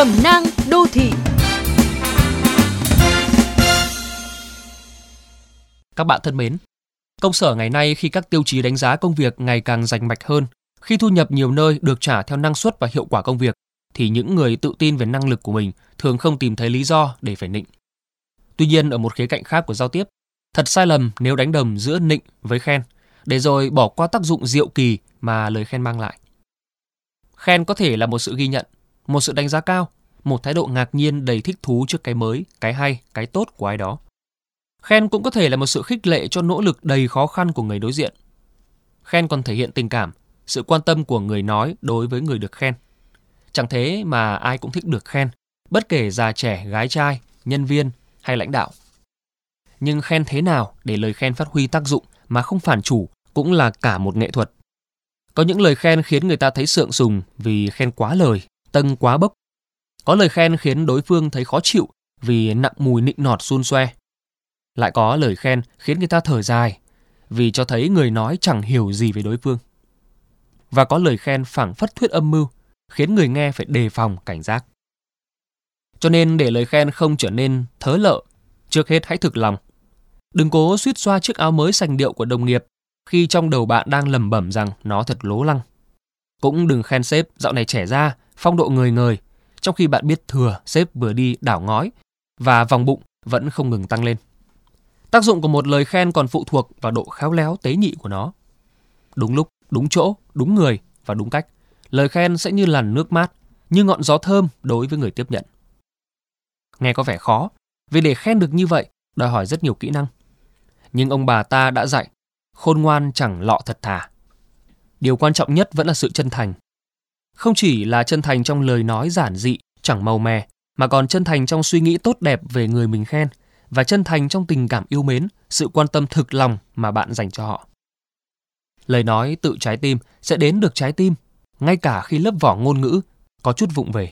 Cẩm nang đô thị Các bạn thân mến, công sở ngày nay khi các tiêu chí đánh giá công việc ngày càng rành mạch hơn, khi thu nhập nhiều nơi được trả theo năng suất và hiệu quả công việc, thì những người tự tin về năng lực của mình thường không tìm thấy lý do để phải nịnh. Tuy nhiên ở một khía cạnh khác của giao tiếp, thật sai lầm nếu đánh đồng giữa nịnh với khen, để rồi bỏ qua tác dụng diệu kỳ mà lời khen mang lại. Khen có thể là một sự ghi nhận, một sự đánh giá cao, một thái độ ngạc nhiên đầy thích thú trước cái mới, cái hay, cái tốt của ai đó. Khen cũng có thể là một sự khích lệ cho nỗ lực đầy khó khăn của người đối diện. Khen còn thể hiện tình cảm, sự quan tâm của người nói đối với người được khen. Chẳng thế mà ai cũng thích được khen, bất kể già trẻ, gái trai, nhân viên hay lãnh đạo. Nhưng khen thế nào để lời khen phát huy tác dụng mà không phản chủ cũng là cả một nghệ thuật. Có những lời khen khiến người ta thấy sượng sùng vì khen quá lời, tân quá bốc. Có lời khen khiến đối phương thấy khó chịu vì nặng mùi nịnh nọt xun xoe. Lại có lời khen khiến người ta thở dài vì cho thấy người nói chẳng hiểu gì về đối phương. Và có lời khen phảng phất thuyết âm mưu khiến người nghe phải đề phòng cảnh giác. Cho nên để lời khen không trở nên thớ lợ, trước hết hãy thực lòng. Đừng cố suýt xoa chiếc áo mới sành điệu của đồng nghiệp khi trong đầu bạn đang lẩm bẩm rằng nó thật lố lăng. Cũng đừng khen sếp dạo này trẻ ra, phong độ người người, trong khi bạn biết thừa sếp vừa đi đảo ngói và vòng bụng vẫn không ngừng tăng lên. Tác dụng của một lời khen còn phụ thuộc vào độ khéo léo tế nhị của nó. Đúng lúc, đúng chỗ, đúng người và đúng cách, lời khen sẽ như làn nước mát, như ngọn gió thơm đối với người tiếp nhận. Nghe có vẻ khó, vì để khen được như vậy đòi hỏi rất nhiều kỹ năng. Nhưng ông bà ta đã dạy, khôn ngoan chẳng lọ thật thà. Điều quan trọng nhất vẫn là sự chân thành. Không chỉ là chân thành trong lời nói giản dị, chẳng màu mè, mà còn chân thành trong suy nghĩ tốt đẹp về người mình khen và chân thành trong tình cảm yêu mến, sự quan tâm thực lòng mà bạn dành cho họ. Lời nói tự trái tim sẽ đến được trái tim, ngay cả khi lớp vỏ ngôn ngữ có chút vụng về.